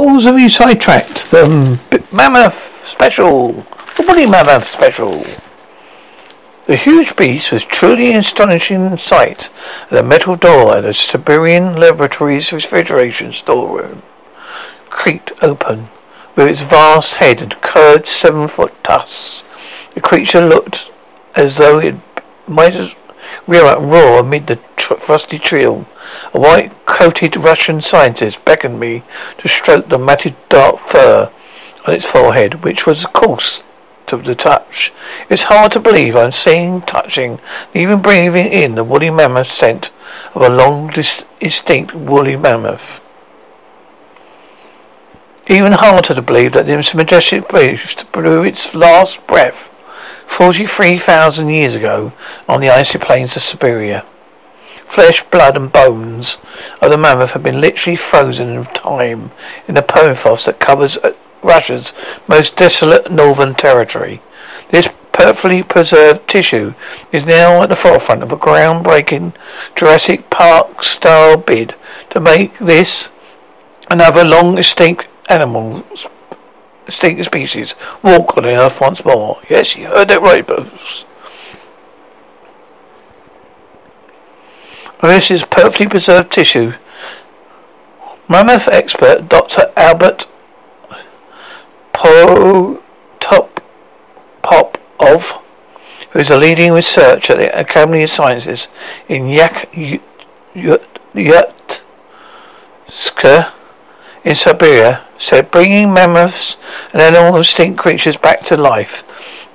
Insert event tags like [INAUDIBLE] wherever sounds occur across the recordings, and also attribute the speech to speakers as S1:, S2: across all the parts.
S1: Balls have you sidetracked? The mammoth special. The woolly mammoth special. The huge beast was truly an astonishing sight at the metal door at the Siberian Laboratories refrigeration storeroom. Creaked open, with its vast head and curved seven-foot tusks. The creature looked as though it might rear up roar amid the tr- frosty trill. A white-coated Russian scientist beckoned me to stroke the matted dark fur on its forehead, which was coarse to the touch. It's hard to believe I'm seeing, touching, even breathing in the woolly mammoth scent of a long, distinct woolly mammoth. Even harder to believe that this majestic beast blew its last breath 43,000 years ago on the icy plains of Siberia. Flesh, blood, and bones of the mammoth have been literally frozen in time in the permafrost that covers uh, Russia's most desolate northern territory. This perfectly preserved tissue is now at the forefront of a groundbreaking Jurassic Park style bid to make this another long extinct animal extinct species walk on the earth once more. Yes, you heard that right, Bruce. This is perfectly preserved tissue. Mammoth expert Dr. Albert Po Top Pop of who is a leading researcher at the Academy of Sciences in Yak in Siberia, said bringing mammoths and other extinct creatures back to life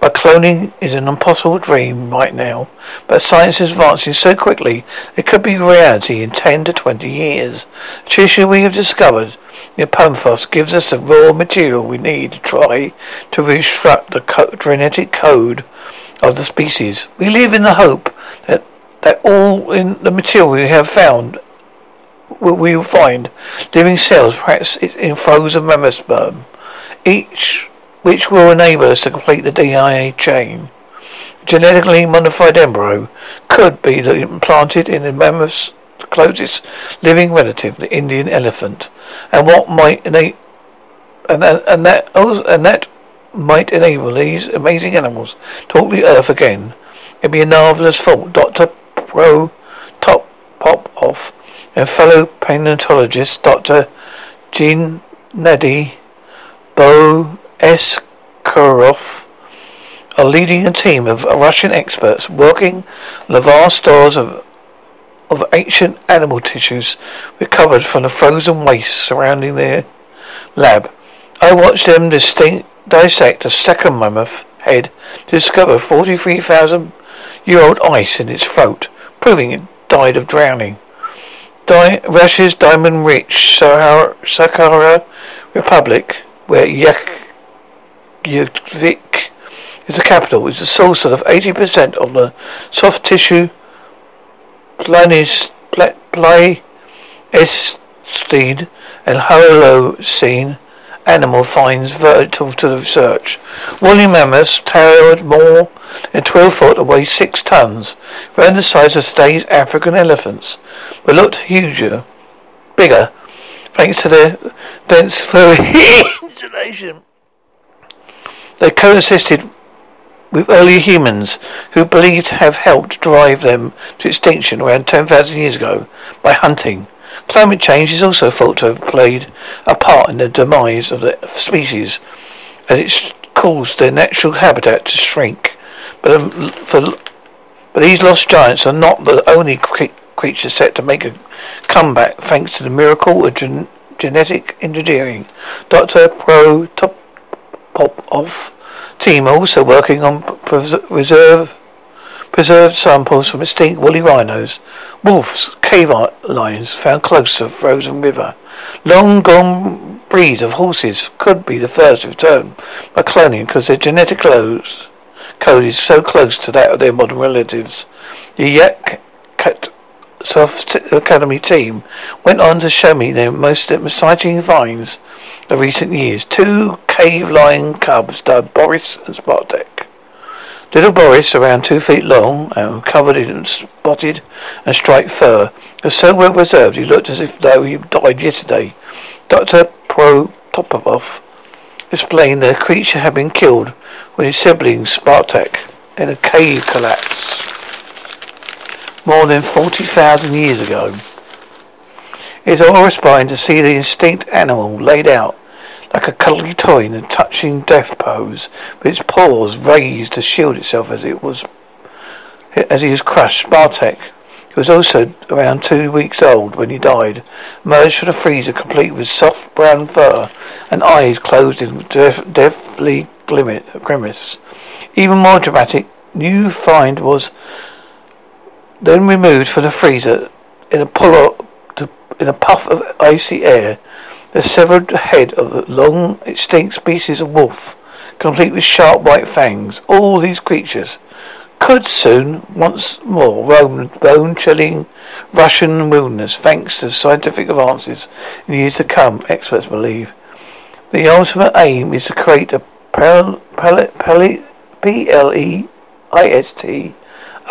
S1: but cloning is an impossible dream right now. But science is advancing so quickly, it could be reality in 10 to 20 years. The tissue we have discovered in permafrost gives us the raw material we need to try to reconstruct the co- genetic code of the species. We live in the hope that, that all in the material we have found we will find living cells, perhaps in frozen mammoth sperm. Each which will enable us to complete the DNA chain. Genetically modified embryo could be implanted in the mammoth's closest living relative, the Indian elephant, and what might enable and, and that and that might enable these amazing animals to walk the earth again. It'd be a marvelous thought. Dr. Pro Top Pop Off and fellow paleontologist Dr. Jean Nadi Bo Eskarov are leading a team of Russian experts working the vast stores of of ancient animal tissues recovered from the frozen waste surrounding their lab. I watched them distinct, dissect a second mammoth head to discover 43,000 year old ice in its throat, proving it died of drowning. Di- Russia's diamond rich Sahara, Republic, where Yak Reykjavik is the capital, is the source of 80% of the soft tissue planis, Pleistocene and Holocene animal finds vital to the research. Woolly mammoths towered more than 12 foot and weighed 6 tons, around the size of today's African elephants, but looked huger, bigger, thanks to their dense furry [LAUGHS] insulation. They coexisted with early humans who believed have helped drive them to extinction around 10,000 years ago by hunting. Climate change is also thought to have played a part in the demise of the species as it caused their natural habitat to shrink. But, um, for, but these lost giants are not the only cre- creatures set to make a comeback thanks to the miracle of gen- genetic engineering. Dr. Pro Top Pop of team also working on preserve, preserved samples from extinct woolly rhinos, wolves, cave lions found close to frozen river. Long gone breeds of horses could be the first to return by cloning because their genetic code is so close to that of their modern relatives. The Yak Soft Academy team went on to show me their most exciting finds of recent years. Two cave lion cubs dubbed Boris and Spartak. Little Boris, around two feet long and covered in spotted and striped fur, was so well preserved he looked as if though he died yesterday. Dr. Protopopov explained the creature had been killed when his sibling Spartak in a cave collapse more than 40,000 years ago. It is awe-inspiring to see the extinct animal laid out like a cuddly toy in a touching death pose, with its paws raised to shield itself as it was as he was crushed. Spartak, who was also around two weeks old when he died, emerged from the freezer complete with soft brown fur and eyes closed in death, deathly grimace. Even more dramatic, new find was then removed from the freezer in a pull in a puff of icy air. The severed head of a long extinct species of wolf, complete with sharp white fangs. All these creatures could soon once more roam the bone-chilling Russian wilderness, thanks to scientific advances in years to come, experts believe. The ultimate aim is to create a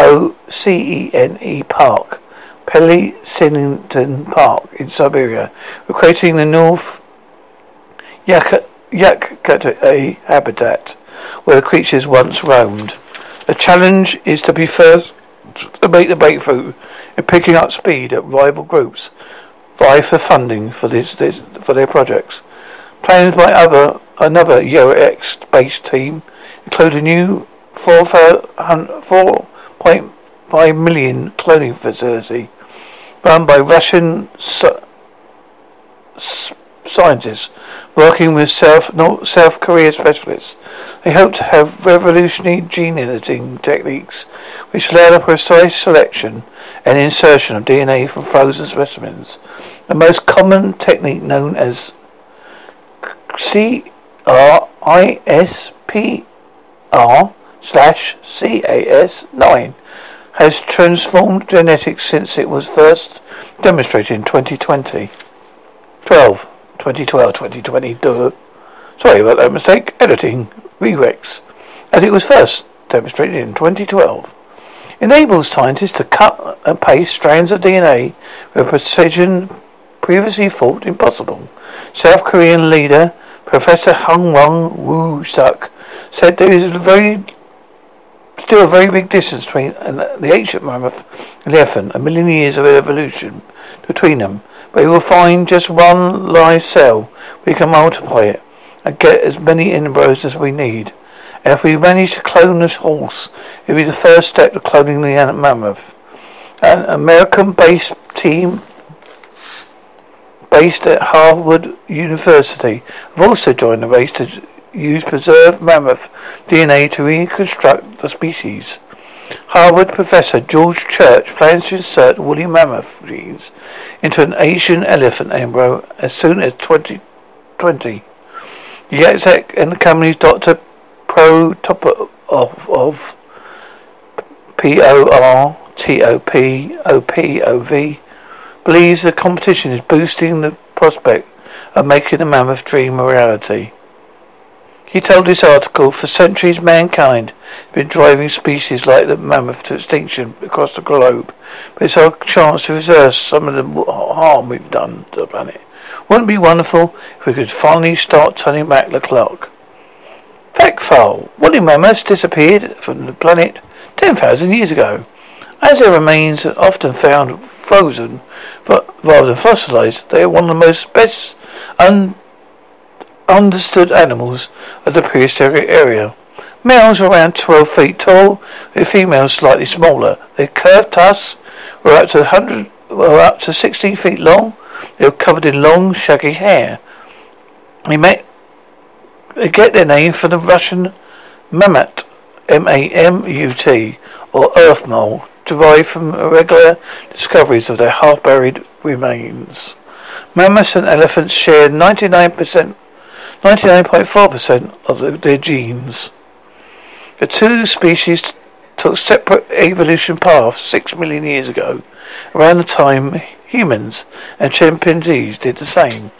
S1: P-L-E-I-S-T-O-C-E-N-E park, Pelisininton Park in Siberia, creating the North Yak Yakutat habitat where the creatures once roamed. The challenge is to be first to make the breakthrough in picking up speed at rival groups vie for funding for this, this for their projects. Plans by other another EOX based team include a new 4.5 million cloning facility run by Russian scientists working with South, North, South Korea specialists. They hope to have revolutionary gene editing techniques which allow the precise selection and insertion of DNA from frozen specimens. The most common technique known as CRISPR slash CAS9 has transformed genetics since it was first demonstrated in 2020. 12. 2012, 2020. Duh. Sorry about that mistake. Editing. Rerex. As it was first demonstrated in 2012. Enables scientists to cut and paste strands of DNA with precision previously thought impossible. South Korean leader Professor Hung Wong Woo Suk said there is a very still a very big distance between the ancient mammoth and the elephant, a million years of evolution between them. But we will find just one live cell. We can multiply it and get as many embryos as we need. And if we manage to clone this horse, it will be the first step to cloning the mammoth. An American-based team based at Harvard University have also joined the race to use preserved mammoth DNA to reconstruct the species. Harvard professor George Church plans to insert woolly mammoth genes into an Asian elephant embryo as soon as 2020. Yazek and the company's Dr. Protopopov of P-O-R-T-O-P-O-P-O-V believes the competition is boosting the prospect of making the mammoth dream a reality. He told this article, for centuries mankind has been driving species like the mammoth to extinction across the globe. But it's our chance to reverse some of the harm we've done to the planet. Wouldn't it be wonderful if we could finally start turning back the clock? Fact file. Woolly mammoths disappeared from the planet 10,000 years ago. As their remains are often found frozen but rather than fossilized, they are one of the most best un- understood animals of the prehistoric area. Males were around 12 feet tall, with females slightly smaller. Their curved tusks were up to 100, were up to 16 feet long. They were covered in long, shaggy hair. They, may, they get their name from the Russian mamut, M-A-M-U-T, or earth mole, derived from irregular discoveries of their half-buried remains. Mammoths and elephants share 99%, 99.4% of the, their genes. The two species took separate evolution paths six million years ago, around the time humans and chimpanzees did the same.